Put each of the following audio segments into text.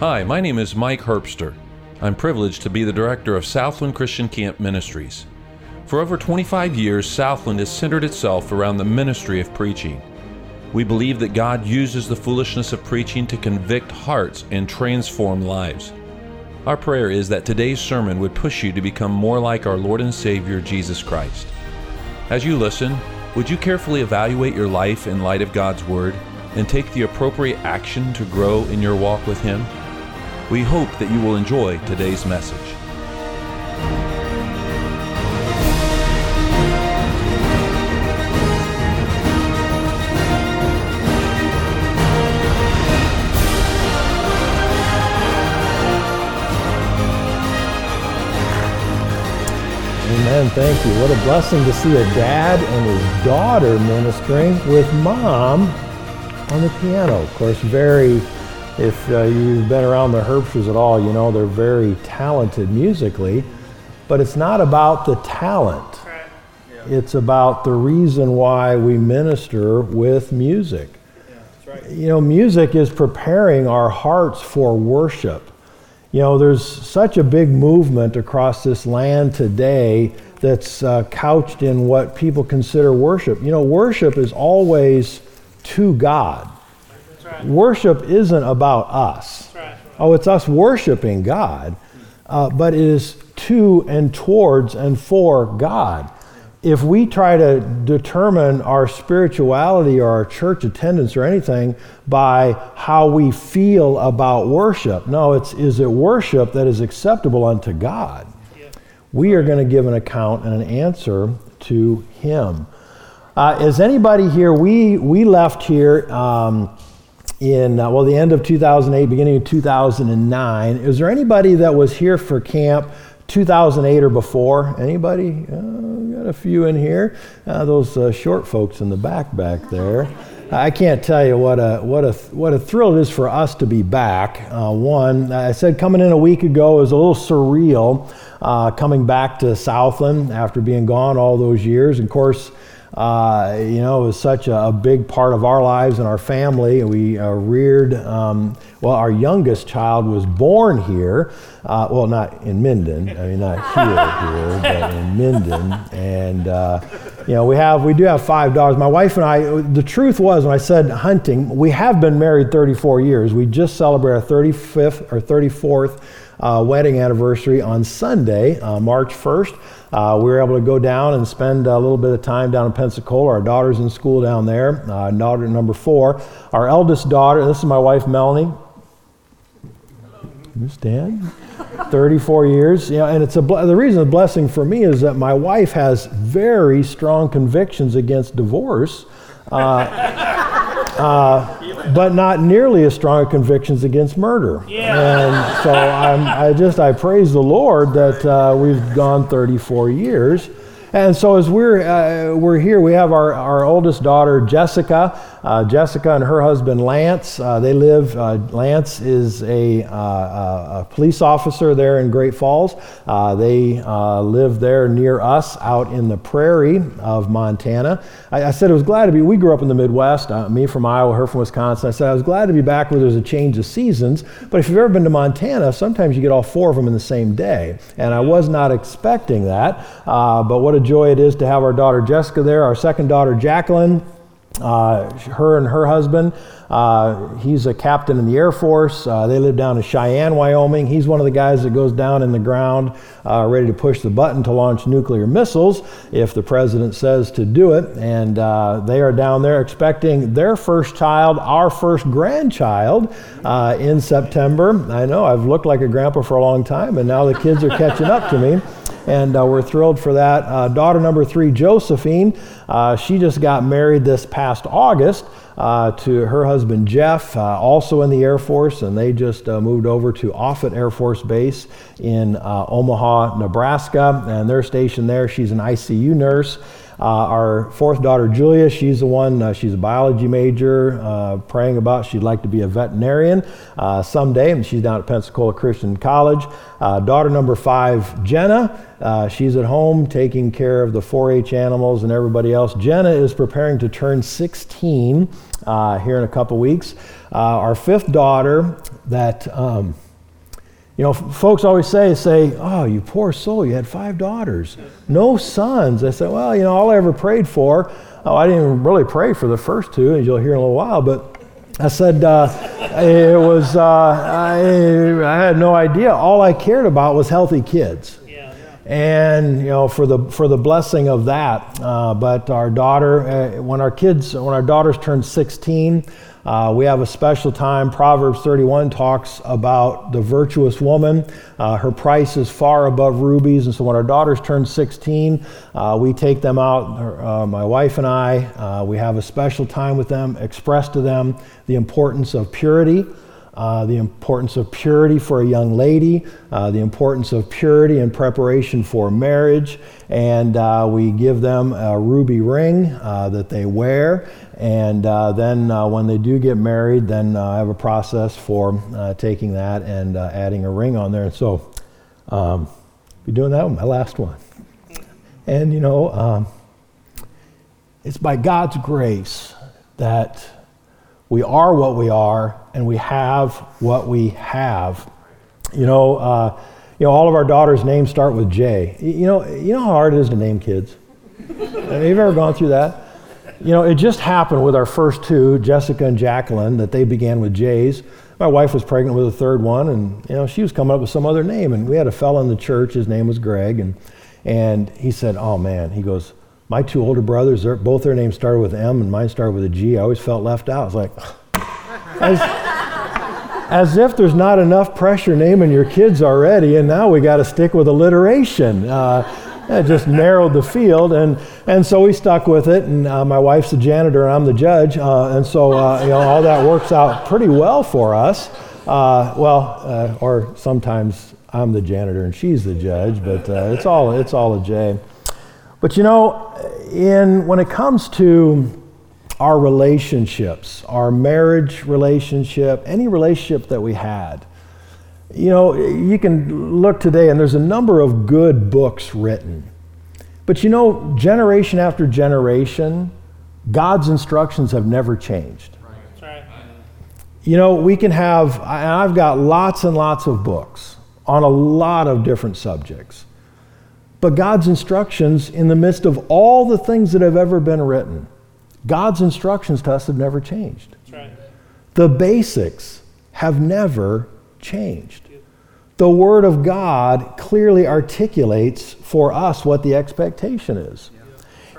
Hi, my name is Mike Herbster. I'm privileged to be the director of Southland Christian Camp Ministries. For over 25 years, Southland has centered itself around the ministry of preaching. We believe that God uses the foolishness of preaching to convict hearts and transform lives. Our prayer is that today's sermon would push you to become more like our Lord and Savior Jesus Christ. As you listen, would you carefully evaluate your life in light of God's Word and take the appropriate action to grow in your walk with Him? We hope that you will enjoy today's message. Amen. Thank you. What a blessing to see a dad and his daughter ministering with mom on the piano. Of course, very, if uh, you've been around the Herbsters at all, you know they're very talented musically, but it's not about the talent. It's about the reason why we minister with music. You know, music is preparing our hearts for worship. You know, there's such a big movement across this land today that's uh, couched in what people consider worship. You know, worship is always to God. Right. Worship isn't about us. Right. Oh, it's us worshiping God, uh, but it is to and towards and for God. If we try to determine our spirituality or our church attendance or anything by how we feel about worship, no, it's is it worship that is acceptable unto God? We are going to give an account and an answer to Him. Uh, is anybody here? We we left here. Um, in uh, well the end of 2008 beginning of 2009 is there anybody that was here for camp 2008 or before? Anybody? Uh, got a few in here. Uh, those uh, short folks in the back back there. I can't tell you what a what a what a thrill it is for us to be back. Uh, one i said coming in a week ago was a little surreal uh, coming back to southland after being gone all those years. Of course uh, you know, it was such a, a, big part of our lives and our family. We uh, reared, um, well, our youngest child was born here. Uh, well, not in Minden. I mean, not here, here, but in Minden. And uh, you know, we have, we do have five daughters. My wife and I. The truth was, when I said hunting, we have been married 34 years. We just celebrated our 35th or 34th uh, wedding anniversary on Sunday, uh, March 1st. Uh, we were able to go down and spend a little bit of time down in Pensacola. Our daughter's in school down there, uh, daughter number four. Our eldest daughter, this is my wife Melanie. You stand? 34 years. You know, and it's a the reason the blessing for me is that my wife has very strong convictions against divorce. Uh, uh, but not nearly as strong convictions against murder. Yeah. And so I'm, I just I praise the Lord that uh, we've gone 34 years. And so as we're, uh, we're here, we have our, our oldest daughter, Jessica. Uh, Jessica and her husband, Lance, uh, they live, uh, Lance is a, uh, a, police officer there in Great Falls. Uh, they live there near us out in the prairie of Montana. I, I, said I was glad to be, we grew up in the Midwest, me from Iowa, her from Wisconsin. I said I was glad to be back where there's a change of seasons. But if you've ever been to Montana, sometimes you get all four of them in the same day. And I was not expecting that. but what a joy it is to have our daughter Jessica there, our second daughter Jacqueline. Uh, her and her husband. Uh, he's a captain in the Air Force. Uh, they live down in Cheyenne, Wyoming. He's one of the guys that goes down in the ground uh, ready to push the button to launch nuclear missiles if the president says to do it. And uh, they are down there expecting their first child, our first grandchild, uh, in September. I know I've looked like a grandpa for a long time, and now the kids are catching up to me and uh, we're thrilled for that. Uh, daughter number three, Josephine, uh, she just got married this past August uh, to her husband Jeff, uh, also in the Air Force, and they just uh, moved over to Offutt Air Force Base in Omaha, Nebraska, and they're stationed there. She's an ICU nurse. Uh, our fourth daughter, Julia, she's the one, uh, she's a biology major, uh, praying about she'd like to be a veterinarian someday, and she's down at Pensacola Christian College. Daughter number five, Jenna, she's at home taking care of the 4 H animals and everybody else. Jenna is preparing to turn 16 here in a couple weeks. our fifth daughter, that, um, you know, f- folks always say, say, oh, you poor soul, you had five daughters, no sons. I said, well, you know, all I ever prayed for, oh, I didn't really pray for the first two, as you'll hear in a little while, but I said, uh, it was, uh, I, I had no idea. All I cared about was healthy kids and you know for the for the blessing of that uh, but our daughter uh, when our kids when our daughters turned 16 uh, we have a special time. Proverbs 31 talks about the virtuous woman. Uh, her price is far above rubies. And so when our daughters turn 16 uh, we take them out uh, my wife and i we have a special time with them express to them the importance of purity uh, the importance of purity for a young lady, uh, the importance of purity in preparation for marriage, and uh, we give them a ruby ring uh, that they wear. And uh, then uh, when they do get married, then I have a process for taking that and adding a ring on there. And so, um, be doing that one, my last one. And you know, um, it's by God's grace that we are what we are and we have what we have. You know, uh, you know, all of our daughters' names start with J. You know, you know how hard it is to name kids. Have you ever gone through that? You know, it just happened with our first two, Jessica and Jacqueline, that they began with J's. My wife was pregnant with a third one, and you know, she was coming up with some other name. And we had a fellow in the church. His name was Greg, and and he said, "Oh man," he goes, "My two older brothers, both their names started with M, and mine started with a G. I always felt left out." I was like. As, as if there's not enough pressure naming your kids already, and now we got to stick with alliteration. Uh, it just narrowed the field, and, and so we stuck with it. And uh, my wife's the janitor, and I'm the judge, uh, and so uh, you know all that works out pretty well for us. Uh, well, uh, or sometimes I'm the janitor and she's the judge, but it's all it's all a J. But you know, in when it comes to our relationships, our marriage relationship, any relationship that we had. You know, you can look today, and there's a number of good books written. But you know, generation after generation, God's instructions have never changed. Right. You know, we can have, I've got lots and lots of books on a lot of different subjects. But God's instructions, in the midst of all the things that have ever been written, God's instructions to us have never changed. Right. The basics have never changed. The Word of God clearly articulates for us what the expectation is.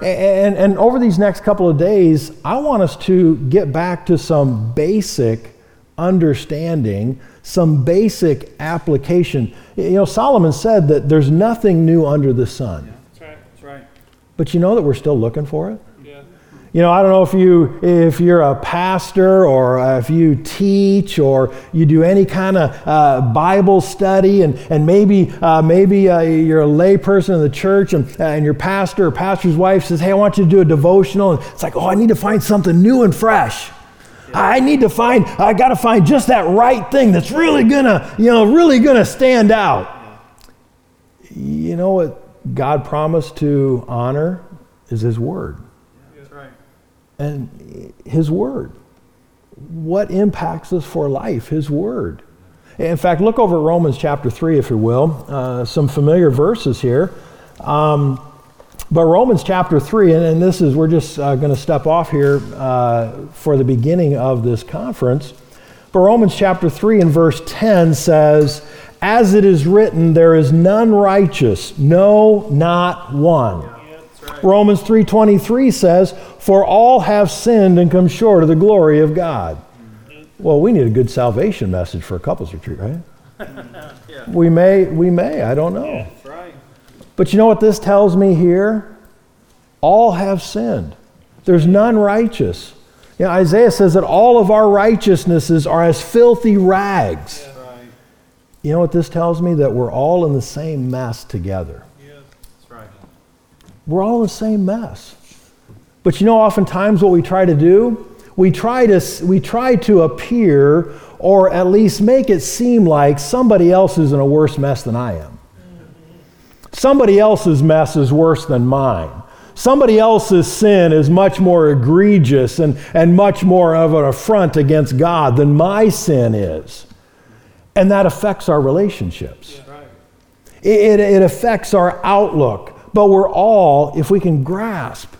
And, and over these next couple of days, I want us to get back to some basic understanding, some basic application. You know, Solomon said that there's nothing new under the sun. Yeah, that's right. That's right. But you know that we're still looking for it? You know, I don't know if you if you're a pastor or uh, if you teach or you do any kind of uh, Bible study, and and maybe uh, maybe uh, you're a layperson in the church, and uh, and your pastor or pastor's wife says, "Hey, I want you to do a devotional," and it's like, "Oh, I need to find something new and fresh." I need to find, I got to find just that right thing that's really gonna, you know, really gonna stand out. You know what God promised to honor is His Word and His Word. What impacts us for life? His Word. In fact, look over Romans chapter 3, if you will. Uh, some familiar verses here. Um, but Romans chapter 3, and, and this is, we're just uh, going to step off here uh, for the beginning of this conference. But Romans chapter 3 and verse 10 says, As it is written, there is none righteous, no, not one. Romans 3:23 says, "For all have sinned and come short of the glory of God." Well, we need a good salvation message for a couples retreat, right? yeah. We may, we may, I don't know. Yeah. But you know what this tells me here? All have sinned. There's none righteous. You know, Isaiah says that all of our righteousnesses are as filthy rags. Yeah. Right. You know what this tells me? That we're all in the same mess together. Yeah, that's right. We're all in the same mess. But you know, oftentimes what we try to do, we try to, we try to appear or at least make it seem like somebody else is in a worse mess than I am. Somebody else's mess is worse than mine. Somebody else's sin is much more egregious and, and much more of an affront against God than my sin is. And that affects our relationships. It, it, it affects our outlook. But we're all, if we can grasp,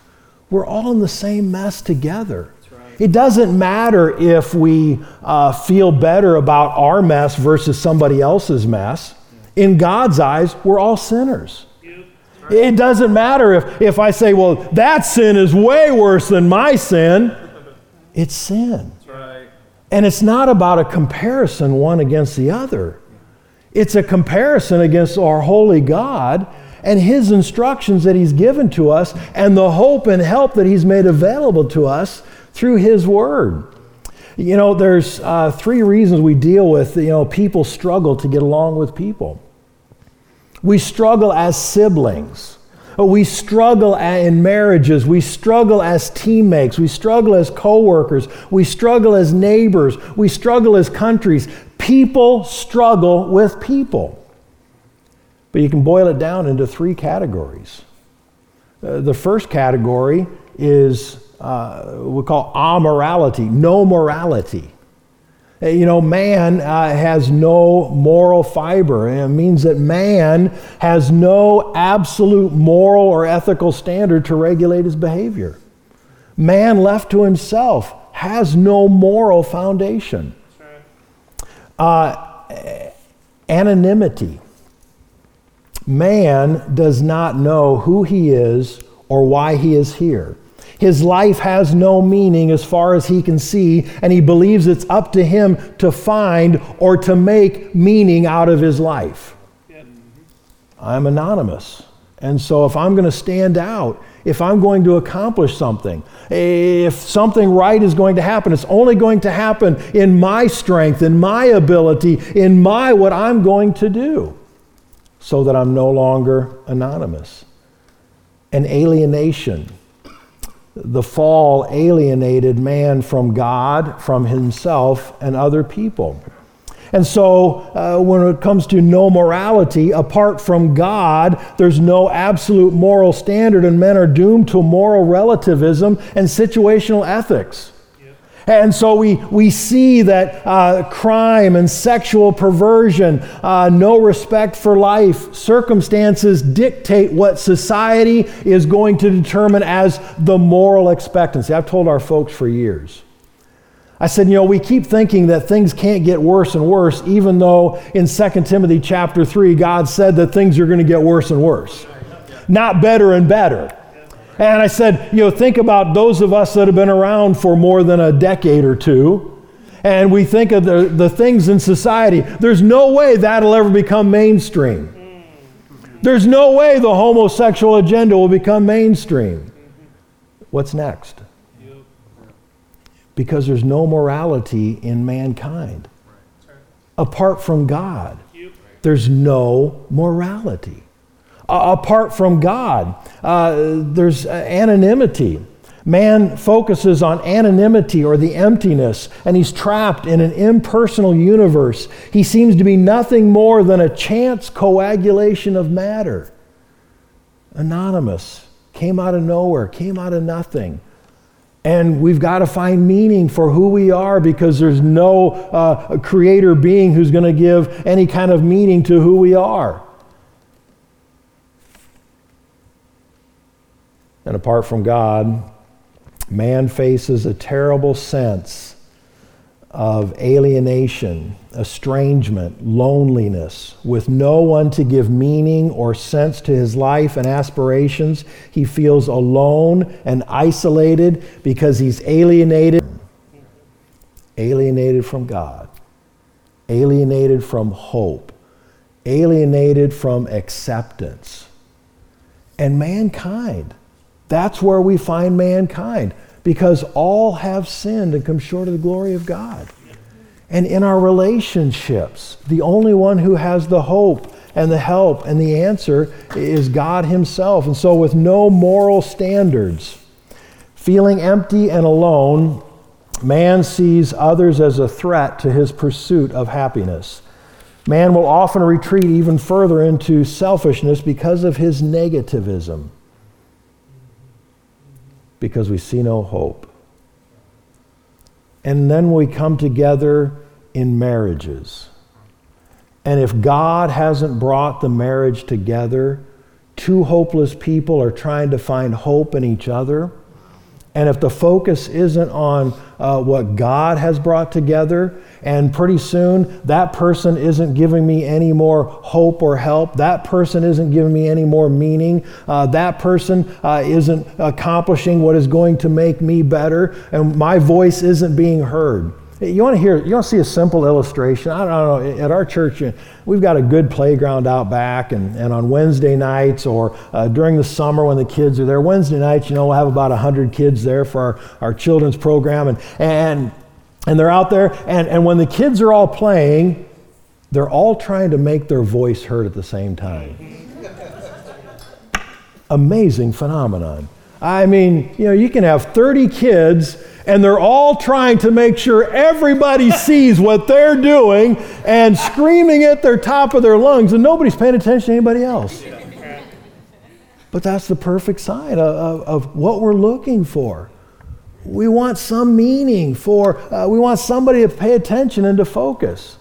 we're all in the same mess together. It doesn't matter if we uh, feel better about our mess versus somebody else's mess. In God's eyes, we're all sinners. It doesn't matter if, if I say, well, that sin is way worse than my sin. It's sin. And it's not about a comparison one against the other. It's a comparison against our holy God and His instructions that He's given to us and the hope and help that He's made available to us through His Word. You know, there's uh, three reasons we deal with, you know, people struggle to get along with people. We struggle as siblings. We struggle in marriages. We struggle as teammates. We struggle as coworkers. We struggle as neighbors. We struggle as countries. People struggle with people. But you can boil it down into three categories. Uh, the first category is uh, we call amorality, no morality. Uh, you know, man uh, has no moral fiber. And it means that man has no absolute moral or ethical standard to regulate his behavior. Man left to himself has no moral foundation. Uh, anonymity. Man does not know who he is or why he is here. His life has no meaning as far as he can see, and he believes it's up to him to find or to make meaning out of his life. I'm anonymous. And so if I'm going to stand out, if I'm going to accomplish something, if something right is going to happen, it's only going to happen in my strength, in my ability, in my what I'm going to do, so that I'm no longer anonymous. An alienation the fall alienated man from God, from himself, and other people. And so, uh, when it comes to no morality, apart from God, there's no absolute moral standard, and men are doomed to moral relativism and situational ethics. And so we, we see that uh, crime and sexual perversion, uh, no respect for life, circumstances dictate what society is going to determine as the moral expectancy. I've told our folks for years. I said, you know, we keep thinking that things can't get worse and worse, even though in 2 Timothy chapter 3, God said that things are going to get worse and worse, not better and better. And I said, you know, think about those of us that have been around for more than a decade or two. And we think of the, the things in society. There's no way that'll ever become mainstream. There's no way the homosexual agenda will become mainstream. What's next? Because there's no morality in mankind. Apart from God, there's no morality. Uh, apart from God. Uh, there's anonymity. Man focuses on anonymity or the emptiness, and he's trapped in an impersonal universe. He seems to be nothing more than a chance coagulation of matter. Anonymous, came out of nowhere, came out of nothing. And we've got to find meaning for who we are because there's no uh, creator being who's going to give any kind of meaning to who we are. And apart from God, man faces a terrible sense of alienation, estrangement, loneliness, with no one to give meaning or sense to his life and aspirations. He feels alone and isolated because he's alienated, alienated from God, alienated from hope, alienated from acceptance. And mankind that's where we find mankind because all have sinned and come short of the glory of God. And in our relationships, the only one who has the hope and the help and the answer is God Himself. And so, with no moral standards, feeling empty and alone, man sees others as a threat to his pursuit of happiness. Man will often retreat even further into selfishness because of his negativism because we see no hope. And then we come together in marriages. And if God hasn't brought the marriage together, two hopeless people are trying to find hope in each other. And if the focus isn't on uh, what God has brought together, and pretty soon that person isn't giving me any more hope or help, that person isn't giving me any more meaning, uh, that person uh, isn't accomplishing what is going to make me better, and my voice isn't being heard. You want to hear, you want to see a simple illustration? I don't know, at our church, uh, we've got a good playground out back, and, and on Wednesday nights or uh, during the summer when the kids are there, Wednesday nights, you know, we'll have about 100 kids there for our, our children's program, and, and, and they're out there, and, and when the kids are all playing, they're all trying to make their voice heard at the same time. Amazing phenomenon. I mean, you know, you can have 30 kids and they're all trying to make sure everybody sees what they're doing and screaming at their top of their lungs, and nobody's paying attention to anybody else. But that's the perfect sign of, of, what we're looking for. We want some meaning for, uh, we want somebody to pay attention and to focus.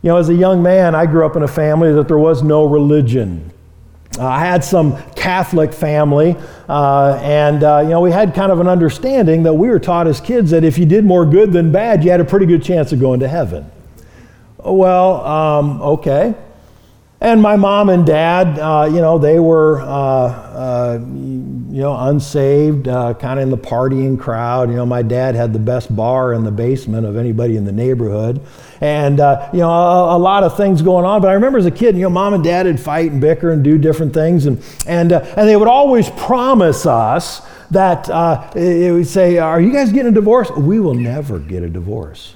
You know, as a young man, I grew up in a family that there was no religion. Uh, I had some Catholic family, uh, and uh, you know we had kind of an understanding that we were taught as kids that if you did more good than bad, you had a pretty good chance of going to heaven. Well, um, okay. And my mom and dad, uh, you know, they were, uh, uh, you know, unsaved, uh, kind of in the partying crowd. You know, my dad had the best bar in the basement of anybody in the neighborhood. And, uh, you know, a, a, lot of things going on. But I remember as a kid, you know, mom and dad would fight and bicker and do different things. And, and, uh, and they would always promise us that, it would say, Are you guys getting a divorce? We will never get a divorce.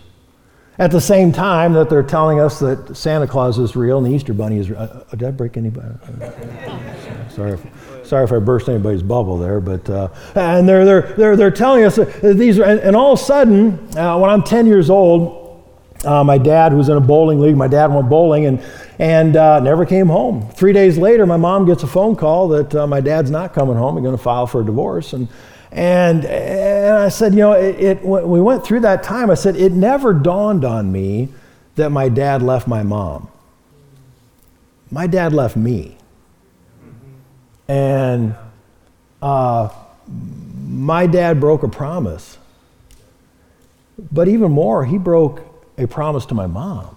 At the same time that they're telling us that Santa Claus is real and the Easter Bunny is real. Uh, did I break anybody? sorry, if, sorry if I burst anybody's bubble there, but uh, and they're, they're, they're, they're telling us that these are, and, all of a sudden, uh, when I'm 10 years old, uh, my dad was in a bowling league. My dad went bowling and, and uh, never came home. Three days later, my mom gets a phone call that uh, my dad's not coming home. He's going to file for a divorce. And and, and I said, you know, it, it, we went through that time. I said, it never dawned on me that my dad left my mom. My dad left me. And uh, my dad broke a promise. But even more, he broke a promise to my mom.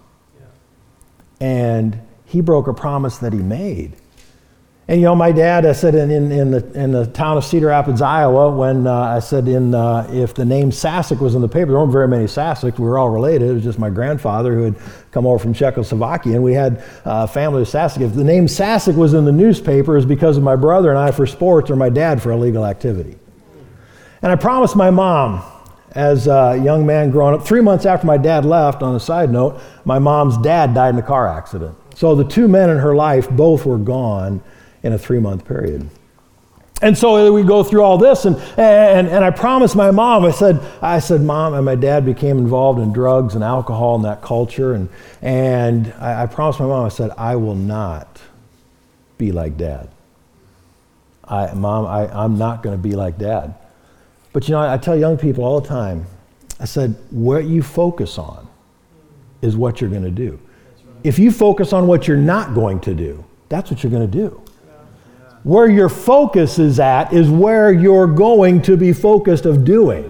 And he broke a promise that he made. And you know, my dad, I said in, in, in, the, in the town of Cedar Rapids, Iowa, when uh, I said in, uh, if the name Sasek was in the paper, there weren't very many Sasek. We were all related. It was just my grandfather who had come over from Czechoslovakia, and we had a uh, family of Sasek. If the name Sasek was in the newspaper, it was because of my brother and I for sports or my dad for illegal activity. And I promised my mom, as a young man growing up, three months after my dad left, on a side note, my mom's dad died in a car accident. So the two men in her life both were gone in a three month period. And so we go through all this, and, and, and I promised my mom, I said, I said, Mom, and my dad became involved in drugs and alcohol and that culture. And, and I, I promised my mom, I said, I will not be like dad. I, Mom, I, I'm not going to be like dad. But you know, I, I tell young people all the time, I said, what you focus on is what you're going to do. If you focus on what you're not going to do, that's what you're going to do. Where your focus is at is where you're going to be focused of doing.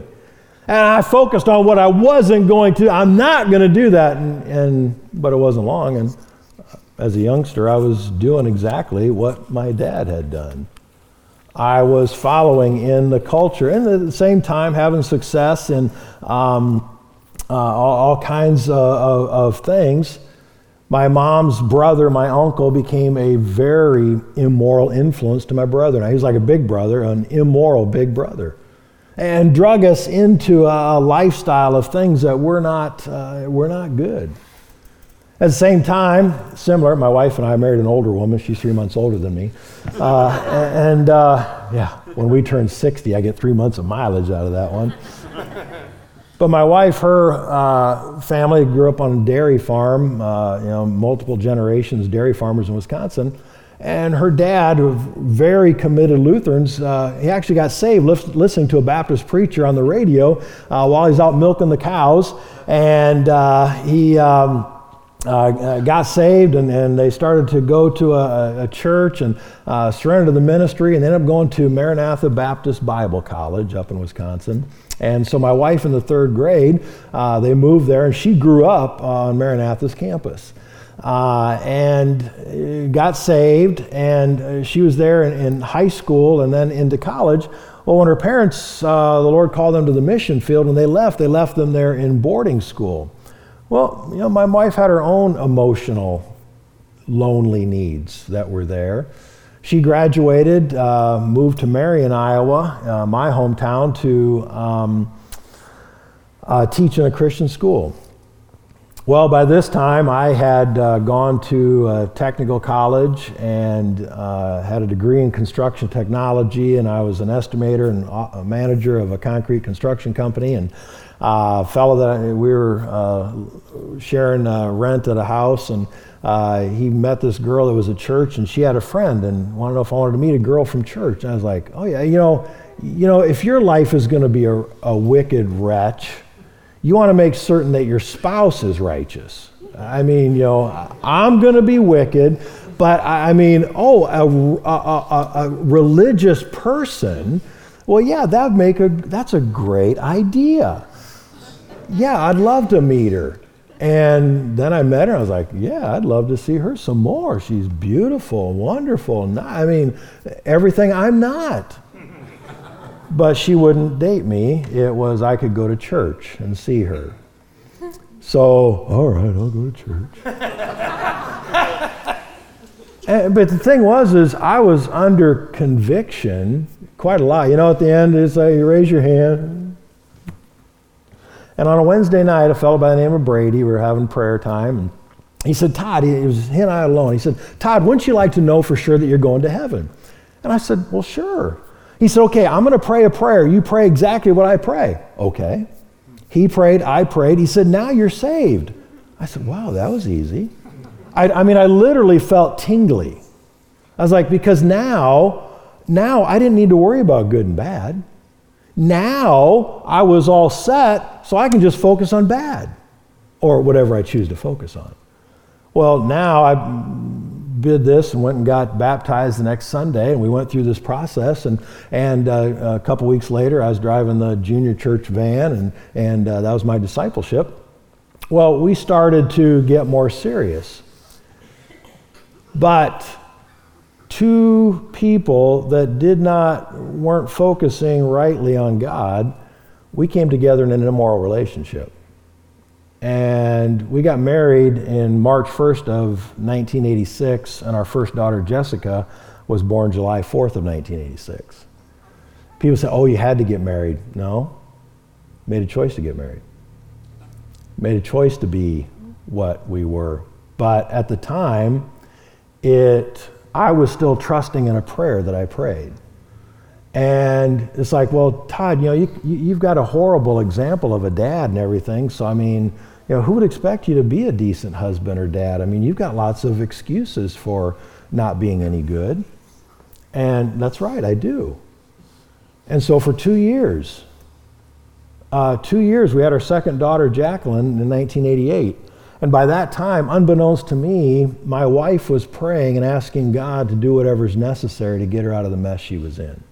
And I focused on what I wasn't going to. I'm not going to do that. And, and, but it wasn't long. And as a youngster, I was doing exactly what my dad had done. I was following in the culture, and at the same time having success in um, uh, all, all, kinds of, of, of things. My mom's brother, my uncle, became a very immoral influence to my brother. Now, he was like a big brother, an immoral big brother, and drug us into a lifestyle of things that were not, uh, were not good. At the same time, similar, my wife and I married an older woman. She's three months older than me. Uh, and uh, yeah, when we turn 60, I get three months of mileage out of that one. But my wife, her uh, family grew up on a dairy farm, uh, you know, multiple generations dairy farmers in Wisconsin. And her dad, very committed Lutherans, uh, he actually got saved listening to a Baptist preacher on the radio uh, while he's out milking the cows. And uh, he, um, uh, got saved and, and they started to go to a, a church and uh, surrendered to the ministry and ended up going to Maranatha Baptist Bible College up in Wisconsin. And so my wife in the third grade, uh, they moved there and she grew up on Maranatha's campus. Uh, and got saved, and uh, she was there in, in, high school and then into college. Well, when her parents, uh, the Lord called them to the mission field, and they left, they left them there in boarding school. Well, you know, my wife had her own emotional, lonely needs that were there. She graduated, uh, moved to Marion, Iowa, uh, my hometown, to um, uh, teach in a Christian school. Well, by this time, I had uh, gone to a technical college and uh, had a degree in construction technology, and I was an estimator and a manager of a concrete construction company. And uh, fellow that I, we were uh, sharing uh, rent at a house, and uh, he met this girl that was at church, and she had a friend, and wanted to know if I wanted to meet a girl from church. And I was like, oh yeah, you know, you know, if your life is going to be a, a wicked wretch, you want to make certain that your spouse is righteous. I mean, you know, I'm going to be wicked, but I mean, oh, a, a, a, a religious person. Well, yeah, that make a that's a great idea yeah, I'd love to meet her. And then I met her. I was like, yeah, I'd love to see her some more. She's beautiful, wonderful. I mean, everything I'm not. But she wouldn't date me. It was I could go to church and see her. So, all right, I'll go to church. and, but the thing was, is I was under conviction quite a lot. You know, at the end, it's like you raise your hand, and on a Wednesday night, a fellow by the name of Brady, we were having prayer time, and he said, Todd, it was he and I alone. He said, Todd, wouldn't you like to know for sure that you're going to heaven? And I said, Well, sure. He said, Okay, I'm going to pray a prayer. You pray exactly what I pray. Okay. He prayed, I prayed. He said, Now you're saved. I said, Wow, that was easy. I, I mean, I literally felt tingly. I was like, Because now, now I didn't need to worry about good and bad. Now I was all set, so I can just focus on bad or whatever I choose to focus on. Well, now I did this and went and got baptized the next Sunday, and we went through this process. And, and uh, a couple weeks later, I was driving the junior church van, and, and uh, that was my discipleship. Well, we started to get more serious. But two people that did not weren't focusing rightly on God, we came together in an immoral relationship. And we got married in March 1st of 1986, and our first daughter, Jessica, was born July 4th of 1986. People say, oh, you had to get married. No, made a choice to get married. Made a choice to be what we were. But at the time, it I was still trusting in a prayer that I prayed. And it's like, well, Todd, you know, you, you've got a horrible example of a dad and everything. So, I mean, you know, who would expect you to be a decent husband or dad? I mean, you've got lots of excuses for not being any good. And that's right, I do. And so for two years, uh, two years, we had our second daughter, Jacqueline, in 1988. And by that time, unbeknownst to me, my wife was praying and asking God to do whatever's necessary to get her out of the mess she was in.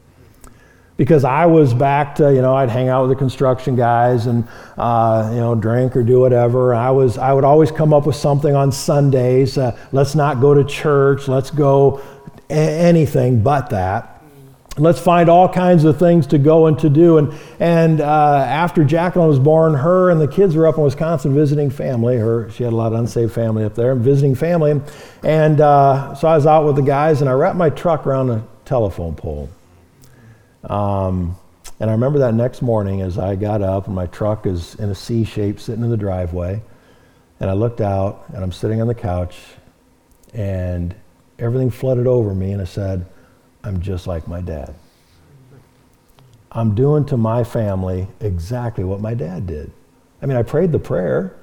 Because I was back to, you know, I'd hang out with the construction guys and, uh, you know, drink or do whatever. I, was, I would always come up with something on Sundays. Uh, let's not go to church. Let's go a- anything but that. Let's find all kinds of things to go and to do. And, and uh, after Jacqueline was born, her and the kids were up in Wisconsin visiting family. Her, she had a lot of unsaved family up there, and visiting family. And uh, so I was out with the guys, and I wrapped my truck around a telephone pole. Um, and I remember that next morning as I got up, and my truck is in a C shape sitting in the driveway. And I looked out, and I'm sitting on the couch, and everything flooded over me, and I said, I'm just like my dad. I'm doing to my family exactly what my dad did. I mean, I prayed the prayer.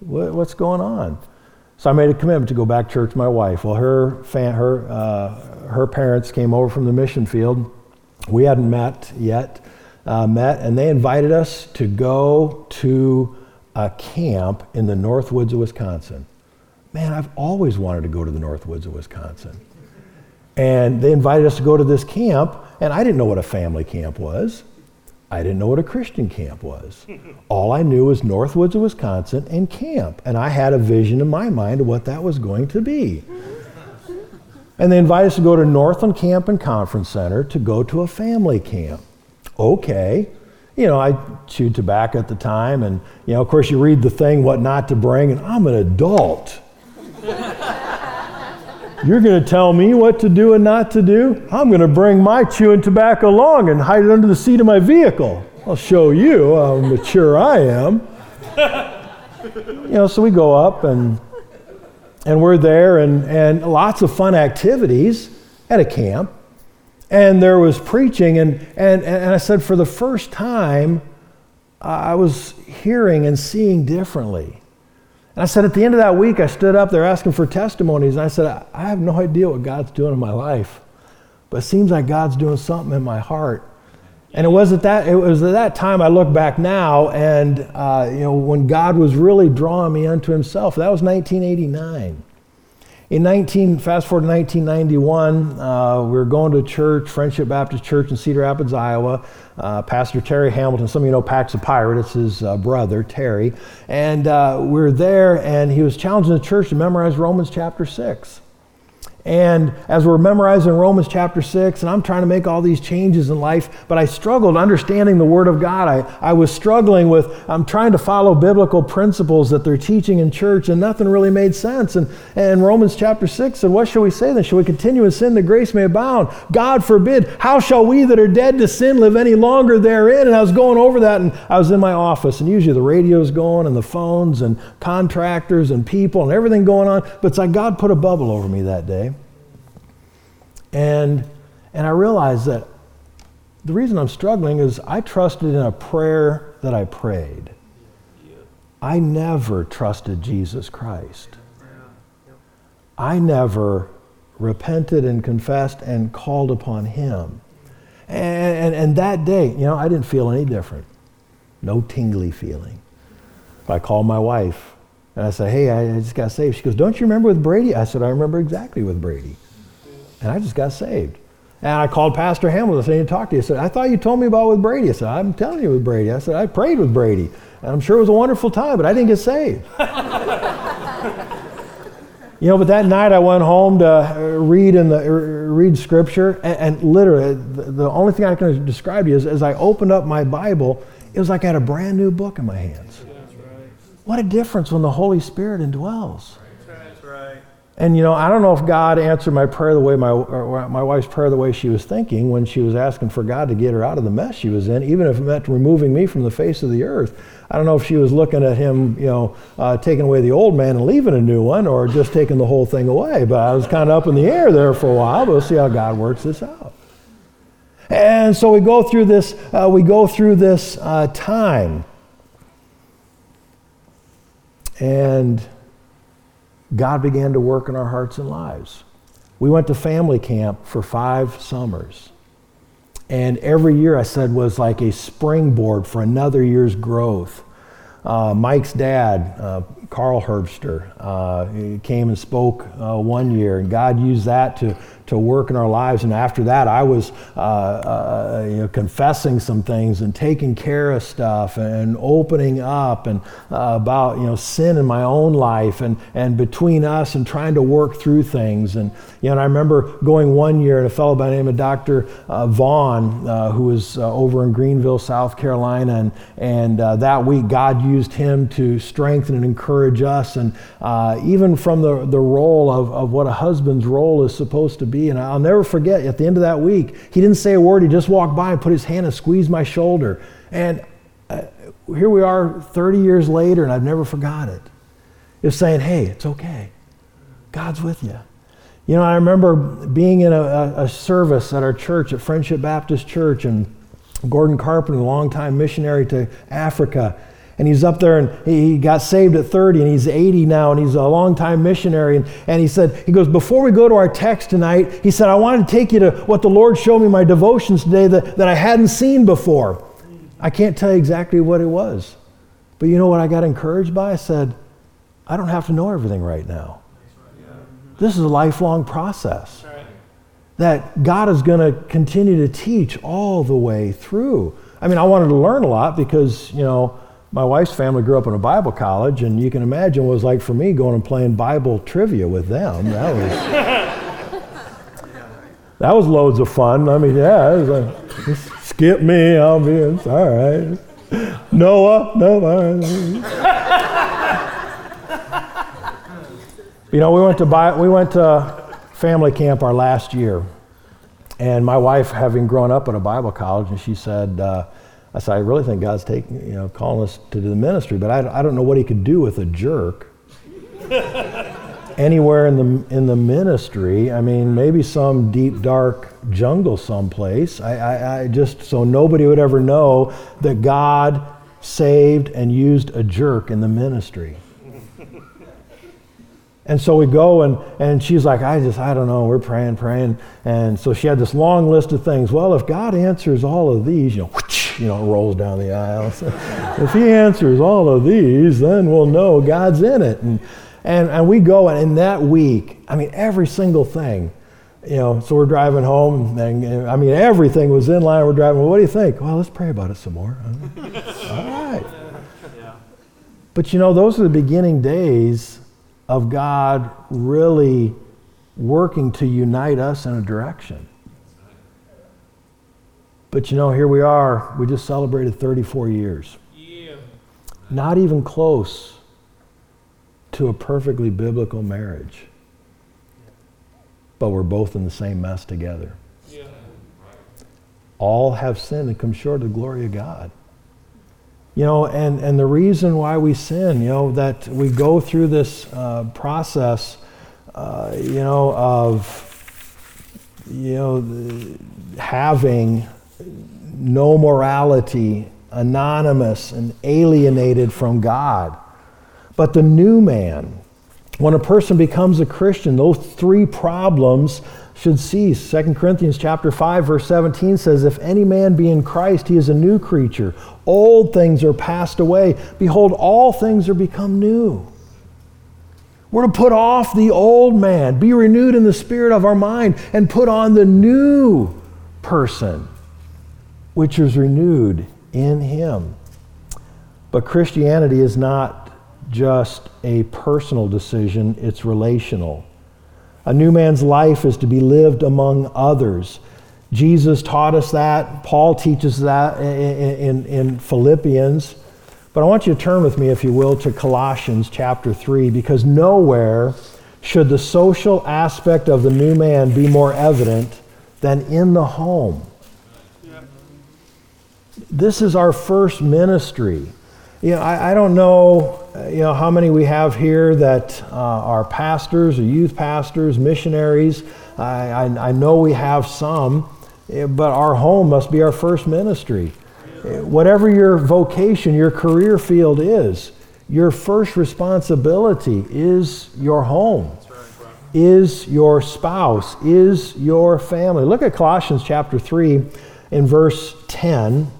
What, what's going on? So I made a commitment to go back to church my wife. Well, her, fan, her, uh, her parents came over from the mission field. We hadn't met yet, uh, met, and they invited us to go to a camp in the North Woods of Wisconsin. man, I've always wanted to go to the North Woods of Wisconsin. And they invited us to go to this camp, and I didn't know what a family camp was. I didn't know what a Christian camp was. All I knew was Northwoods of Wisconsin and camp. And I had a vision in my mind of what that was going to be. And they invited us to go to Northland Camp and Conference Center to go to a family camp. Okay. You know, I chewed tobacco at the time, and, you know, of course, you read the thing, what not to bring, and I'm an adult. You're going to tell me what to do and not to do? I'm going to bring my chewing tobacco along and hide it under the seat of my vehicle. I'll show you how mature I am. you know, so we go up and and we're there and, and lots of fun activities at a camp. And there was preaching, and, and, and I said, for the first time, I was hearing and seeing differently. And I said, at the end of that week, I stood up there asking for testimonies, and I said, I have no idea what God's doing in my life, but it seems like God's doing something in my heart. And it was at that it was at that time I look back now, and uh, you know when God was really drawing me unto Himself. That was 1989. In 19, fast forward to 1991, uh, we were going to church, Friendship Baptist Church in Cedar Rapids, Iowa. Uh, Pastor Terry Hamilton, some of you know Patch the Pirate, it's his uh, brother, Terry. And uh, we are there, and he was challenging the church to memorize Romans chapter 6. And as we're memorizing Romans chapter 6, and I'm trying to make all these changes in life, but I struggled understanding the Word of God. I, I was struggling with, I'm trying to follow biblical principles that they're teaching in church, and nothing really made sense. And, and Romans chapter 6 said, What shall we say then? Shall we continue in sin that grace may abound? God forbid. How shall we that are dead to sin live any longer therein? And I was going over that, and I was in my office, and usually the radio's going, and the phones, and contractors, and people, and everything going on. But it's like God put a bubble over me that day. And, and I realized that the reason I'm struggling is I trusted in a prayer that I prayed. I never trusted Jesus Christ. I never repented and confessed and called upon Him. And, and, and, that day, you know, I didn't feel any different. No tingly feeling. I called my wife and I said, Hey, I just got saved. She goes, Don't you remember with Brady? I said, I remember exactly with Brady and I just got saved. And I called Pastor Hamilton. I said, I need to talk to you. I said, I thought you told me about with Brady. I said, I'm telling you with Brady. I said, I prayed with Brady. And I'm sure it was a wonderful time, but I didn't get saved. you know, but that night I went home to uh, read in the er, read scripture, and, and literally the, the, only thing I can describe to you is as I opened up my Bible, it was like I had a brand new book in my hands. What a difference when the Holy Spirit indwells. And you know, I don't know if God answered my prayer the way my my wife's prayer the way she was thinking when she was asking for God to get her out of the mess she was in, even if it meant removing me from the face of the earth. I don't know if she was looking at him, you know, uh, taking away the old man and leaving a new one, or just taking the whole thing away. But I was kind of up in the air there for a while. But we'll see how God works this out. And so we go through this. Uh, we go through this uh, time, and God began to work in our hearts and lives. We went to family camp for five summers. And every year, I said, was like a springboard for another year's growth. Uh, Mike's dad, uh, Carl Herbster, uh, came and spoke uh, one year, and God used that to to work in our lives. And after that, I was uh, uh, you know, confessing some things and taking care of stuff and opening up and uh, about you know sin in my own life and and between us and trying to work through things. And you know, and I remember going one year and a fellow by the name of Dr. Uh, Vaughn, who was over in Greenville, South Carolina, and and that week God used him to strengthen and encourage us, and even from the the role of of what a husband's role is supposed to be be. And I'll never forget, at the end of that week, he didn't say a word. He just walked by and put his hand and squeezed my shoulder. And uh, here we are 30 years later, and I've never forgot it. It's saying, hey, it's okay. God's with you. You know, I remember being in a, a service at our church, at Friendship Baptist Church, and Gordon Carpenter, a longtime missionary to Africa, and he's up there and he got saved at 30 and he's 80 now and he's a long-time missionary. And, and he said, he goes, before we go to our text tonight, he said, I want to take you to what the Lord showed me my devotions today that, that I hadn't seen before. I can't tell you exactly what it was. But you know what I got encouraged by? I said, I don't have to know everything right now. This is a lifelong process that God is going to continue to teach all the way through. I mean, I wanted to learn a lot because, you know, my wife's family grew up in a Bible college, and you can imagine what it was like for me going and playing Bible trivia with them. That was, that was loads of fun. I mean, yeah, like, skip me, I'll be, all right. Noah, no, all right. You know, we went to buy, we went to family camp our last year, and my wife, having grown up in a Bible college, and she said, uh, "I said I really think God's taking, you know, calling us to do the ministry, but I, I don't know what He could do with a jerk." Anywhere in the in the ministry, I mean, maybe some deep dark jungle someplace. I, I, I just so nobody would ever know that God saved and used a jerk in the ministry. And so we go, and, and she's like, I just, I don't know, we're praying, praying. And so she had this long list of things. Well, if God answers all of these, you know, whoosh, you know, rolls down the aisle. So if he answers all of these, then we'll know God's in it. And, and, and we go, and in that week, I mean, every single thing, you know, so we're driving home, and, and I mean, everything was in line. We're driving, well, what do you think? Well, let's pray about it some more. all right. But you know, those are the beginning days of God really working to unite us in a direction. But you know, here we are. We just celebrated 34 years. Yeah. Not even close to a perfectly biblical marriage. But we're both in the same mess together. Yeah. All have sinned and come short of the glory of God. You know, and, and the reason why we sin, you know, that we go through this uh, process, uh, you know, of, you know, having no morality, anonymous and alienated from God. But the new man, when a person becomes a Christian, those three problems should cease. 2 Corinthians chapter 5 verse 17 says if any man be in Christ he is a new creature. Old things are passed away. Behold all things are become new. We're to put off the old man, be renewed in the spirit of our mind and put on the new person which is renewed in him. But Christianity is not just a personal decision, it's relational. A new man's life is to be lived among others. Jesus taught us that. Paul teaches that in, in, in, Philippians. But I want you to turn with me, if you will, to Colossians chapter 3, because nowhere should the social aspect of the new man be more evident than in the home. This is our first ministry. You know, I, I don't know you know, how many we have here that uh, are pastors or youth pastors, missionaries. I, I, I, know we have some, eh, but our home must be our first ministry. Eh, whatever your vocation, your career field is, your first responsibility is your home, is your spouse, is your family. Look at Colossians chapter 3 in verse 10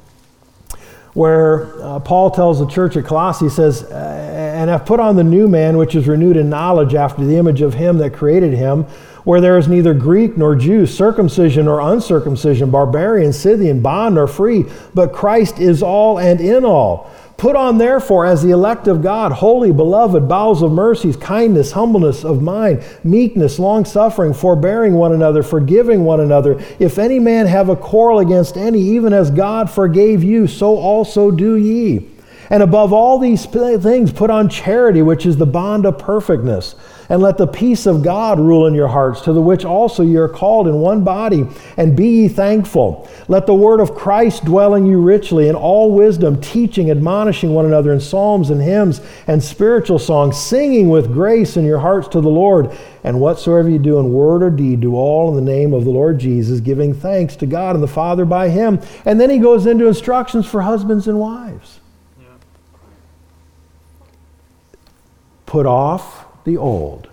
where uh, Paul tells the church at Colossae, he says, And I've put on the new man, which is renewed in knowledge after the image of him that created him, where there is neither Greek nor Jew, circumcision nor uncircumcision, barbarian, Scythian, bond or free, but Christ is all and in all. Put on, therefore, as the elect of God, holy, beloved, bowels of mercies, kindness, humbleness of mind, meekness, long suffering, forbearing one another, forgiving one another. If any man have a quarrel against any, even as God forgave you, so also do ye. And above all these things, put on charity, which is the bond of perfectness. And let the peace of God rule in your hearts, to the which also ye are called in one body, and be ye thankful. Let the word of Christ dwell in you richly, in all wisdom, teaching, admonishing one another in psalms and hymns and spiritual songs, singing with grace in your hearts to the Lord. And whatsoever you do in word or deed, do all in the name of the Lord Jesus, giving thanks to God and the Father by him. And then he goes into instructions for husbands and wives. Put off the old,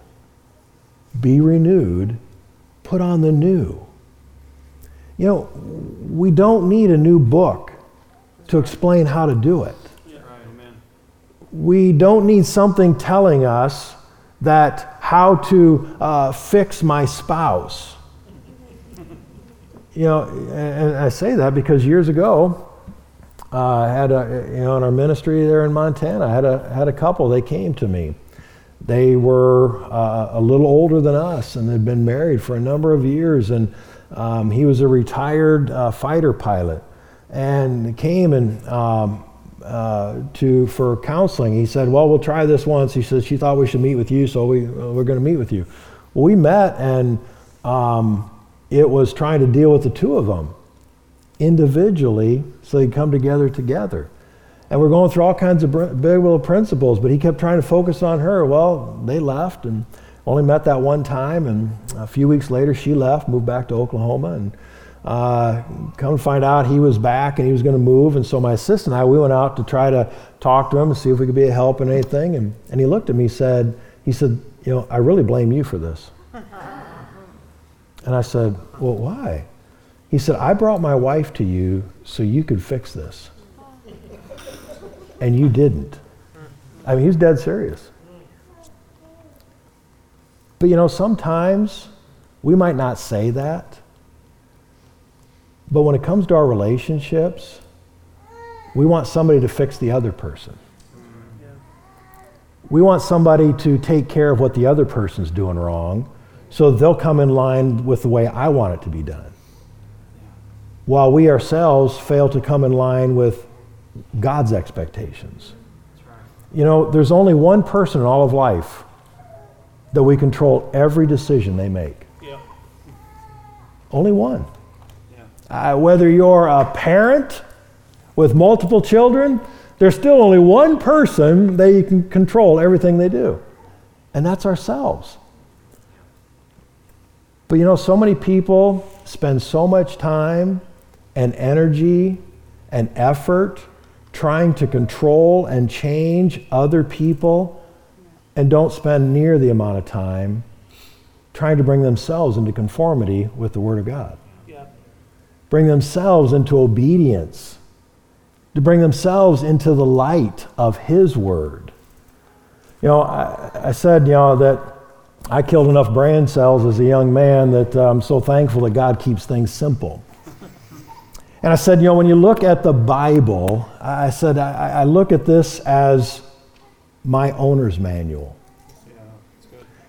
be renewed, put on the new. You know, we don't need a new book to explain how to do it. We don't need something telling us that how to uh, fix my spouse. You know, and I say that because years ago, uh, I had a, you know, in our ministry there in Montana, I had a, had a couple, they came to me. They were uh, a little older than us and had been married for a number of years. And um, he was a retired uh, fighter pilot and came and um, uh, to for counseling. He said, "Well, we'll try this once." He said she thought we should meet with you, so we uh, we're going to meet with you. Well, we met, and um, it was trying to deal with the two of them individually, so they come together together. And we're going through all kinds of biblical principles, but he kept trying to focus on her. Well, they left and only met that one time, and a few weeks later she left, moved back to Oklahoma, and uh, come to find out he was back and he was going to move. And so my assistant and I, we went out to try to talk to him and see if we could be a help in anything. And, and he looked at me, said, he said, you know, I really blame you for this. and I said, well, why? He said, I brought my wife to you so you could fix this. And you didn't. I mean, he's dead serious. But you know, sometimes we might not say that. But when it comes to our relationships, we want somebody to fix the other person. We want somebody to take care of what the other person's doing wrong so they'll come in line with the way I want it to be done. While we ourselves fail to come in line with God's expectations. You know, there's only one person in all of life that we control every decision they make. Yeah. Only one. Uh, whether you're a parent with multiple children, there's still only one person that you can control everything they do, and that's ourselves. But you know, so many people spend so much time and energy and effort trying to control and change other people and don't spend near the amount of time trying to bring themselves into conformity with the Word of God bring themselves into obedience, to bring themselves into the light of His Word. You know, I, I said, you know, that I killed enough brain cells as a young man that uh, I'm so thankful that God keeps things simple. And I said, you know, when you look at the Bible, I said, I, I look at this as my owner's manual.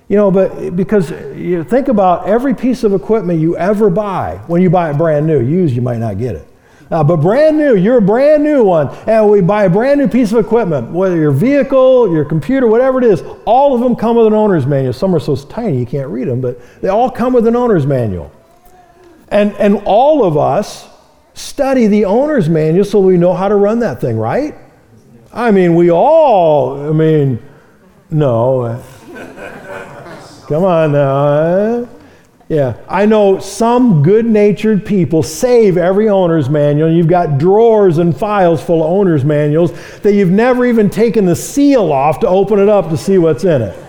You know, but because you think about every piece of equipment you ever buy, when you buy it brand new, used you might not get it. Uh, but brand new, you're a brand new one, and we buy a brand new piece of equipment, whether your vehicle, your computer, whatever it is, all of them come with an owner's manual. Some are so tiny you can't read them, but they all come with an owner's manual. And, and all of us study the owner's manual so we know how to run that thing, right? I mean, we all, I mean, no. Come on now. Yeah, I know some good natured people save every owner's manual. You've got drawers and files full of owner's manuals that you've never even taken the seal off to open it up to see what's in it.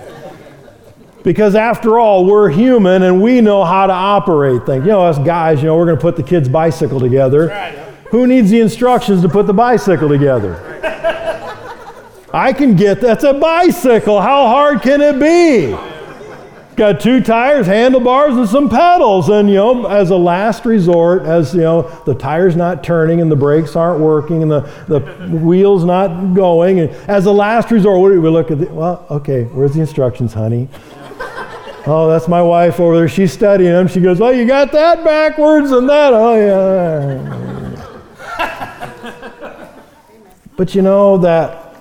Because after all, we're human and we know how to operate things. You know, us guys, you know, we're going to put the kid's bicycle together. Who needs the instructions to put the bicycle together? I can get that's a bicycle. How hard can it be? got two tires, handlebars, and some pedals. And, you know, as a last resort, as, you know, the tire's not turning and the brakes aren't working and the, the wheel's not going, and as a last resort, what do we look at? The, well, okay, where's the instructions, honey? Oh, that's my wife over there. She's studying them. She goes, oh, you got that backwards and that. Oh, yeah. but you know that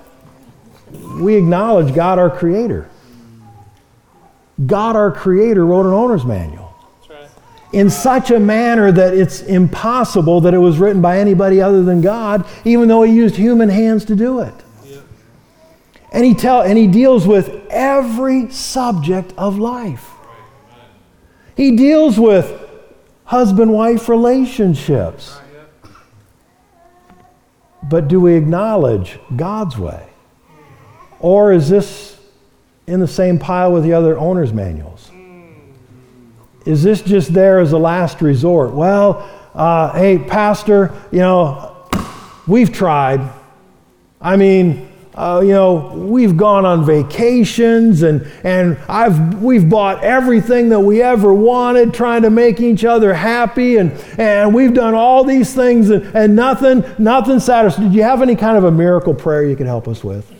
we acknowledge God, our Creator. God, our Creator, wrote an owner's manual right. in such a manner that it's impossible that it was written by anybody other than God, even though He used human hands to do it. And he, tell, and he deals with every subject of life. He deals with husband wife relationships. But do we acknowledge God's way? Or is this in the same pile with the other owner's manuals? Is this just there as a last resort? Well, uh, hey, Pastor, you know, we've tried. I mean, uh, you know, we've gone on vacations and, and I've, we've bought everything that we ever wanted, trying to make each other happy. And, and we've done all these things and, and nothing, nothing satisfied. Did you have any kind of a miracle prayer you could help us with?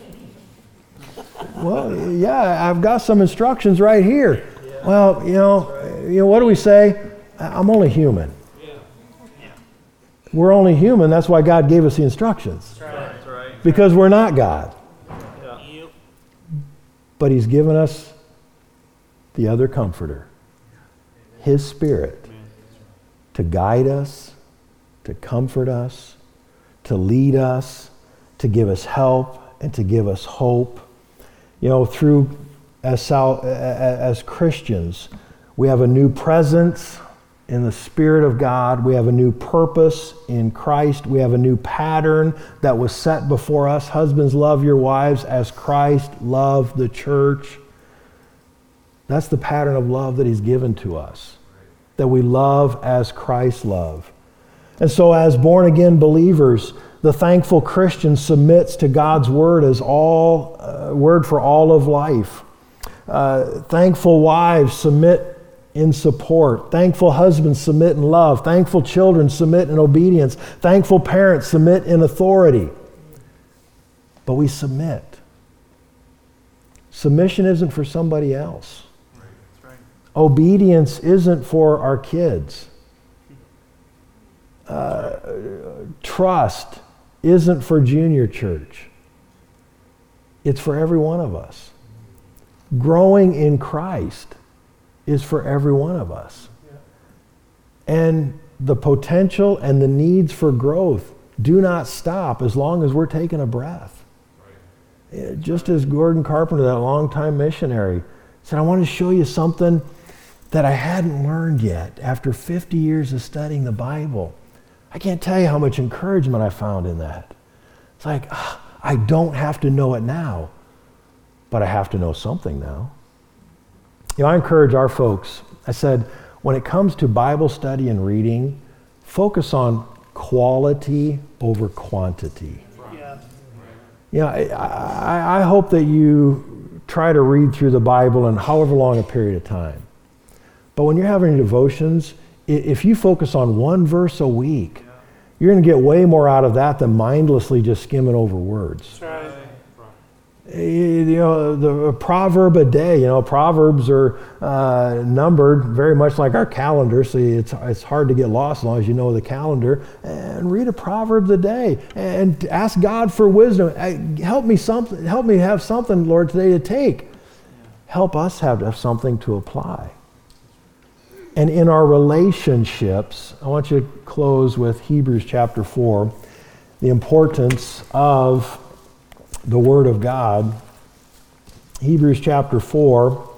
Well, yeah, I've got some instructions right here. Well, you know, you know, what do we say? I'm only human. We're only human. That's why God gave us the instructions because we're not God. But He's given us the other comforter, His Spirit, to guide us, to comfort us, to lead us, to give us help, and to give us hope. You know, through as, as Christians, we have a new presence in the Spirit of God. We have a new purpose in Christ. We have a new pattern that was set before us. Husbands, love your wives as Christ loved the church. That's the pattern of love that He's given to us, that we love as Christ loved. And so, as born again believers, the thankful Christian submits to God's word as all uh, word for all of life. Uh, thankful wives submit in support. Thankful husbands submit in love. Thankful children submit in obedience. Thankful parents submit in authority. But we submit. Submission isn't for somebody else. Obedience isn't for our kids. Uh, trust isn't for junior church. It's for every one of us. Growing in Christ is for every one of us. And the potential and the needs for growth do not stop as long as we're taking a breath. Right. Just as Gordon Carpenter, that longtime missionary, said, I want to show you something that I hadn't learned yet after 50 years of studying the Bible. I can't tell you how much encouragement I found in that. It's like, ah, I don't have to know it now, but I have to know something now. You know, I encourage our folks, I said, when it comes to Bible study and reading, focus on quality over quantity. Yeah. Know, I, I hope that you try to read through the Bible in however long a period of time. But when you're having devotions, if you focus on one verse a week, you're going to get way more out of that than mindlessly just skimming over words. You know, the proverb a day. You know, proverbs are uh, numbered very much like our calendar, so it's it's hard to get lost as long as you know the calendar. And read a proverb a day and ask God for wisdom. Help me something. Help me have something, Lord, today to take. Help us have, have something to apply. And in our relationships, I want you to close with Hebrews chapter four, the importance of the Word of God. Hebrews chapter 4,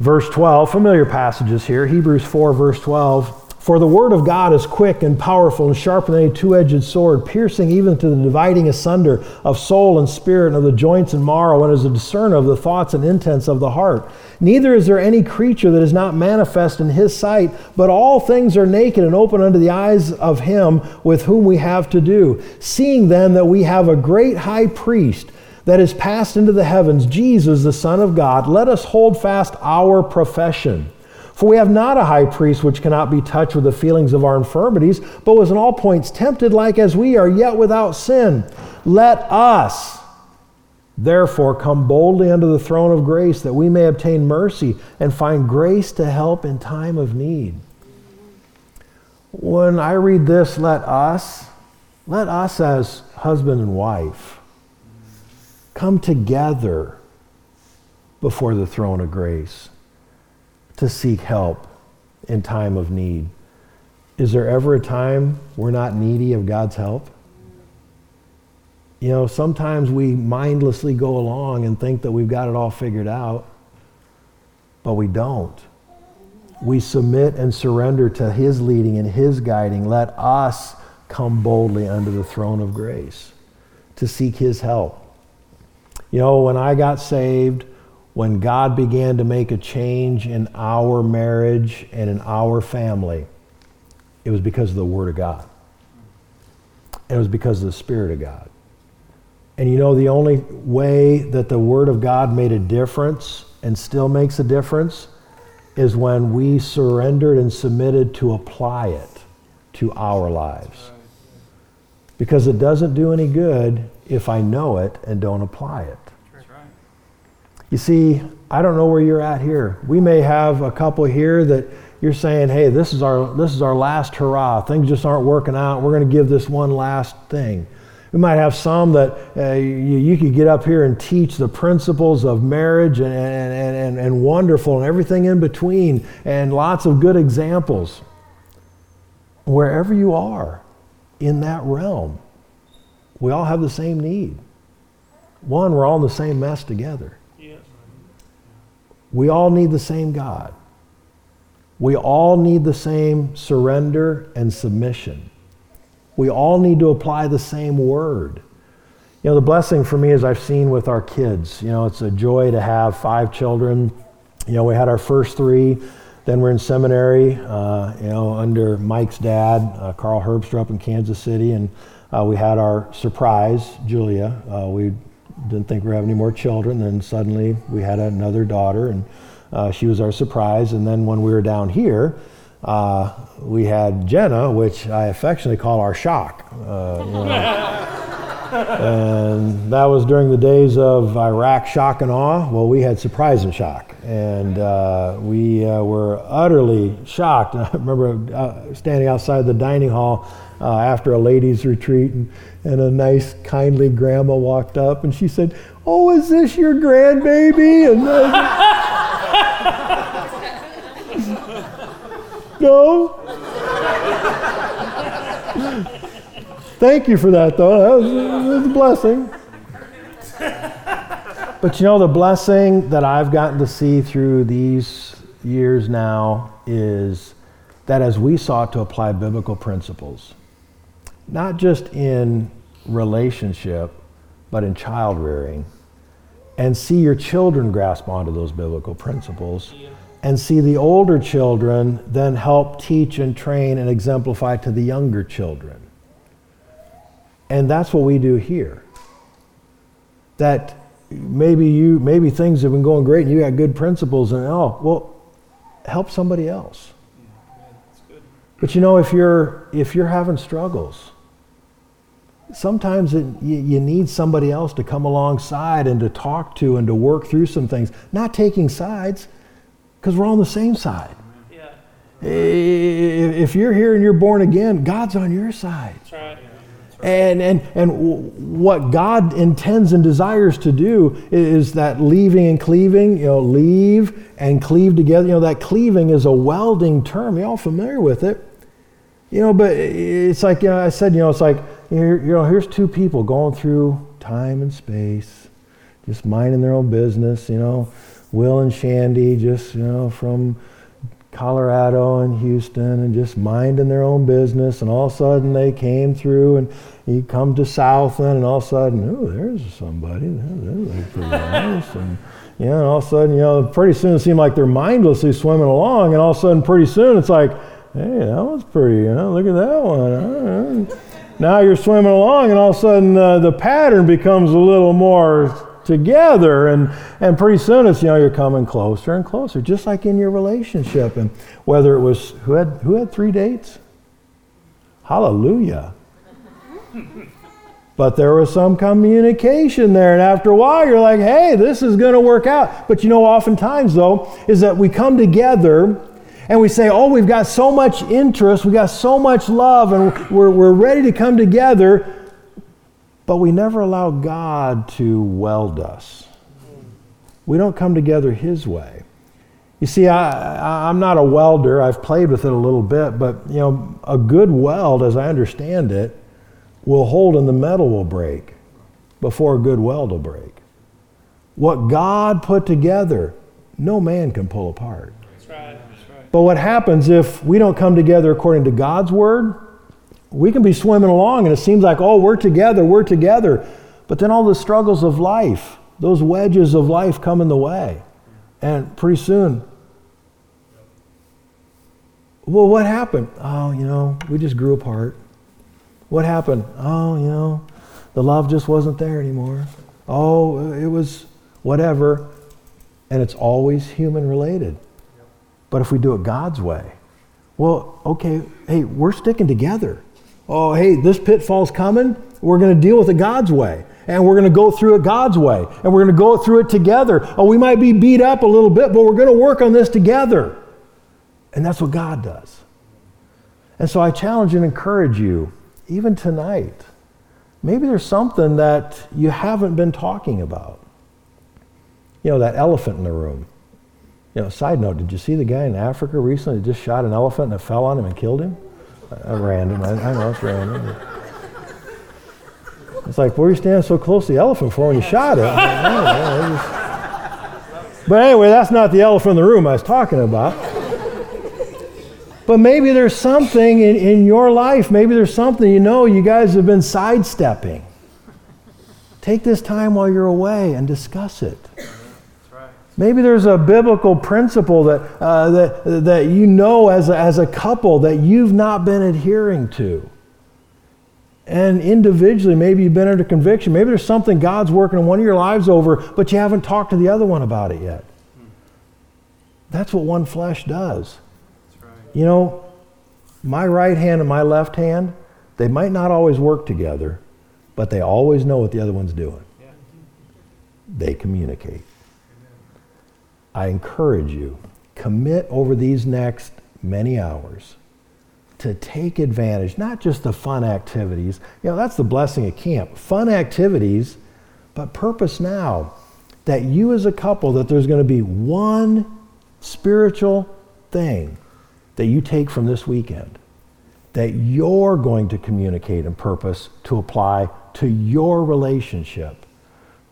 verse 12, familiar passages here. Hebrews 4, verse 12. For the word of God is quick and powerful and sharper than a two edged sword, piercing even to the dividing asunder of soul and spirit and of the joints and marrow, and is a discerner of the thoughts and intents of the heart. Neither is there any creature that is not manifest in his sight, but all things are naked and open unto the eyes of him with whom we have to do. Seeing then that we have a great high priest that is passed into the heavens, Jesus, the Son of God, let us hold fast our profession. For we have not a high priest which cannot be touched with the feelings of our infirmities, but was in all points tempted like as we are, yet without sin. Let us, therefore, come boldly unto the throne of grace, that we may obtain mercy and find grace to help in time of need. When I read this, let us, let us as husband and wife come together before the throne of grace to seek help in time of need. Is there ever a time we're not needy of God's help? You know, sometimes we mindlessly go along and think that we've got it all figured out, but we don't. We submit and surrender to His leading and His guiding. Let us come boldly under the throne of grace to seek His help. You know, when I got saved, when God began to make a change in our marriage and in our family, it was because of the Word of God. It was because of the Spirit of God. And you know the only way that the Word of God made a difference and still makes a difference is when we surrendered and submitted to apply it to our lives. Because it doesn't do any good if I know it and don't apply it. You see, I don't know where you're at here. We may have a couple here that you're saying, hey, this is our, this is our last hurrah. Things just aren't working out. We're going to give this one last thing. We might have some that uh, you, you, could get up here and teach the principles of marriage and, and, and, and wonderful and everything in between and lots of good examples. Wherever you are in that realm, we all have the same need. One, we're all in the same mess together. We all need the same God. We all need the same surrender and submission. We all need to apply the same word. You know, the blessing for me is I've seen with our kids. You know, it's a joy to have five children. You know, we had our first three, then we're in seminary, uh, you know, under Mike's dad, uh, Carl Herbster up in Kansas City, and uh, we had our surprise, Julia. Uh, we didn't think we were having any more children. Then suddenly we had another daughter, and uh, she was our surprise. And then when we were down here, uh, we had Jenna, which I affectionately call our shock. Uh, you know. and that was during the days of Iraq shock and awe. Well, we had surprise and shock. And uh, we uh, were utterly shocked. I remember uh, standing outside the dining hall uh, after a ladies' retreat, and, and a nice, kindly grandma walked up and she said, Oh, is this your grandbaby? And no. Thank you for that, though. That was, that was a blessing. But you know, the blessing that I've gotten to see through these years now is that as we sought to apply biblical principles, not just in relationship, but in child rearing, and see your children grasp onto those biblical principles, and see the older children then help teach and train and exemplify to the younger children. And that's what we do here. That maybe you maybe things have been going great and you got good principles and oh well help somebody else but you know if you're if you're having struggles sometimes it, you, you, need somebody else to come alongside and to talk to and to work through some things not taking sides because we're on the same side yeah. if you're here and you're born again god's on your side That's right. And, and, and what God intends and desires to do is that leaving and cleaving, you know, leave and cleave together. You know, that cleaving is a welding term. You're all familiar with it. You know, but it's like you know, I said, you know, it's like, you know, here's two people going through time and space, just minding their own business, you know. Will and Shandy, just, you know, from Colorado and Houston and just minding their own business. And all of a sudden they came through and you come to Southland and all of a sudden, oh, there's somebody. They're pretty nice. And, you know, and all of a sudden, you know, pretty soon it seemed like they're mindlessly swimming along. And all of a sudden, pretty soon it's like, hey, that was pretty, you know, look at that one. Now you're swimming along and all of a sudden uh, the pattern becomes a little more together and and pretty soon it's you know you're coming closer and closer just like in your relationship and whether it was who had who had three dates? Hallelujah. But there was some communication there and after a while you're like hey this is going to work out. But you know oftentimes though is that we come together and we say oh we've got so much interest we've got so much love and we're, we're ready to come together but we never allow God to weld us. We don't come together His way. You see, I, I'm not a welder. I've played with it a little bit, but you know, a good weld, as I understand it, will hold and the metal will break before a good weld will break. What God put together, no man can pull apart. That's right. That's right. But what happens if we don't come together according to God's word? We can be swimming along and it seems like, oh, we're together, we're together. But then all the struggles of life, those wedges of life come in the way. And pretty soon, well, what happened? Oh, you know, we just grew apart. What happened? Oh, you know, the love just wasn't there anymore. Oh, it was whatever. And it's always human related. But if we do it God's way, well, okay, hey, we're sticking together. Oh, hey, this pitfall's coming. We're going to deal with it God's way. And we're going to go through it God's way. And we're going to go through it together. Oh, we might be beat up a little bit, but we're going to work on this together. And that's what God does. And so I challenge and encourage you, even tonight, maybe there's something that you haven't been talking about. You know, that elephant in the room. You know, side note, did you see the guy in Africa recently that just shot an elephant and it fell on him and killed him? Uh, random. I, I, know it's random. It's like, where are you standing so close to the elephant for when you shot it? but anyway, that's not the elephant in the room I was talking about. But maybe there's something in, in your life, maybe there's something you know you guys have been sidestepping. Take this time while you're away and discuss it. Maybe there's a biblical principle that, uh, that, that you know as a, as a couple that you've not been adhering to. And individually, maybe you've been under conviction. Maybe there's something God's working in one of your lives over, but you haven't talked to the other one about it yet. That's what one flesh does. You know, my right hand and my left hand, they might not always work together, but they always know what the other one's doing. They communicate. I encourage you, commit over these next many hours to take advantage, not just the fun activities. You know, that's the blessing of camp. Fun activities, but purpose now that you as a couple, that there's going to be one spiritual thing that you take from this weekend that you're going to communicate and purpose to apply to your relationship.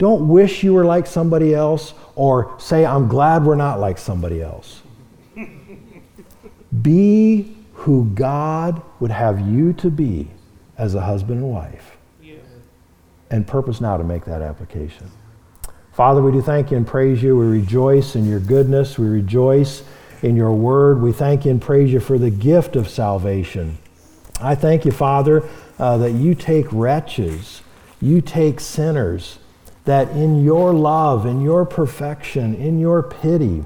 Don't wish you were like somebody else or say, I'm glad we're not like somebody else. be who God would have you to be as a husband and wife. And purpose now to make that application. Father, we do thank you and praise you. We rejoice in your goodness. We rejoice in your word. We thank you and praise you for the gift of salvation. I thank you, Father, uh, that you take wretches, you take sinners, that in your love, in your perfection, in your pity,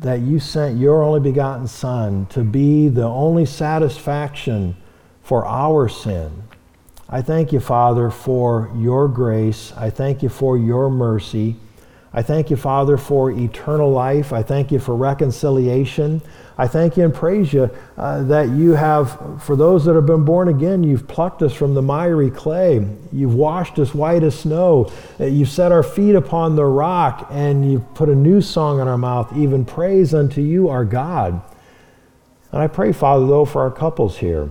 that you sent your only begotten Son to be the only satisfaction for our sin. I thank you, Father, for your grace. I thank you for your mercy. I thank you, Father, for eternal life. I thank you for reconciliation. I thank you and praise you uh, that you have, for those that have been born again, you've plucked us from the miry clay. You've washed us white as snow. Uh, you've set our feet upon the rock, and you've put a new song in our mouth, even praise unto you, our God. And I pray, Father, though, for our couples here.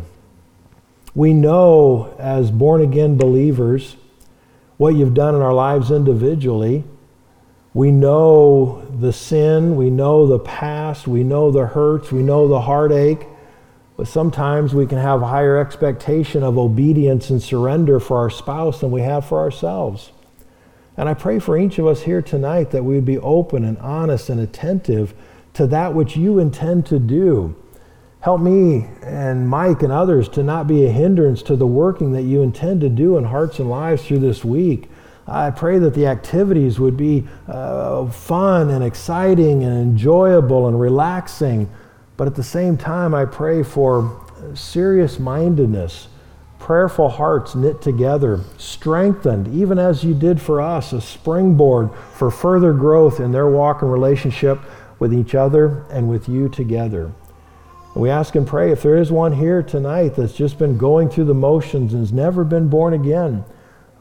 We know as born again believers what you've done in our lives individually. We know the sin, we know the past, we know the hurts, we know the heartache, but sometimes we can have higher expectation of obedience and surrender for our spouse than we have for ourselves. And I pray for each of us here tonight that we would be open and honest and attentive to that which you intend to do. Help me and Mike and others to not be a hindrance to the working that you intend to do in hearts and lives through this week. I pray that the activities would be uh, fun and exciting and enjoyable and relaxing. But at the same time, I pray for serious mindedness, prayerful hearts knit together, strengthened, even as you did for us, a springboard for further growth in their walk and relationship with each other and with you together. We ask and pray if there is one here tonight that's just been going through the motions and has never been born again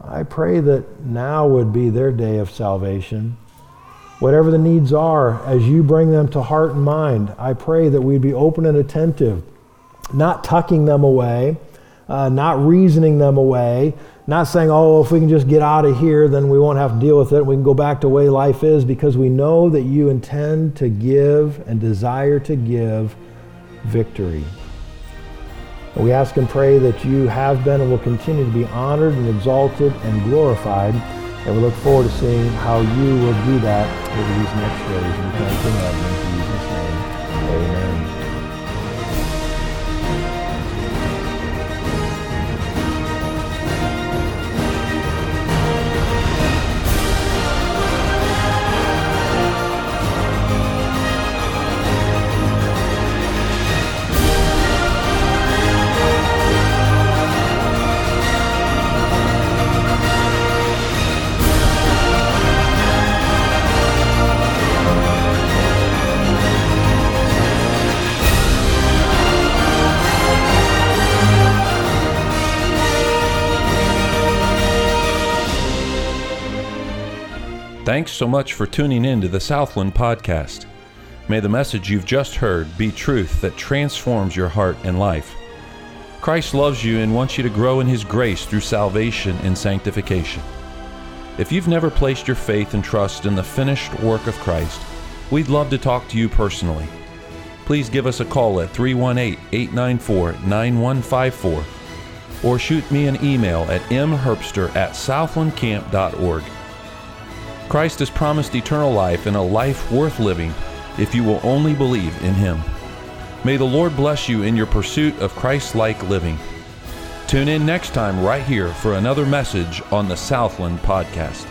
I pray that now would be their day of salvation. Whatever the needs are, as you bring them to heart and mind, I pray that we'd be open and attentive, not tucking them away, uh, not reasoning them away, not saying, oh, if we can just get out of here, then we won't have to deal with it. We can go back to the way life is because we know that you intend to give and desire to give victory. We ask and pray that you have been and will continue to be honored and exalted and glorified. And we look forward to seeing how you will do that over these next days. We thank you Thanks so much for tuning in to the Southland Podcast. May the message you've just heard be truth that transforms your heart and life. Christ loves you and wants you to grow in His grace through salvation and sanctification. If you've never placed your faith and trust in the finished work of Christ, we'd love to talk to you personally. Please give us a call at 318 894 9154 or shoot me an email at mherbster at southlandcamp.org. Christ has promised eternal life and a life worth living if you will only believe in Him. May the Lord bless you in your pursuit of Christ like living. Tune in next time right here for another message on the Southland Podcast.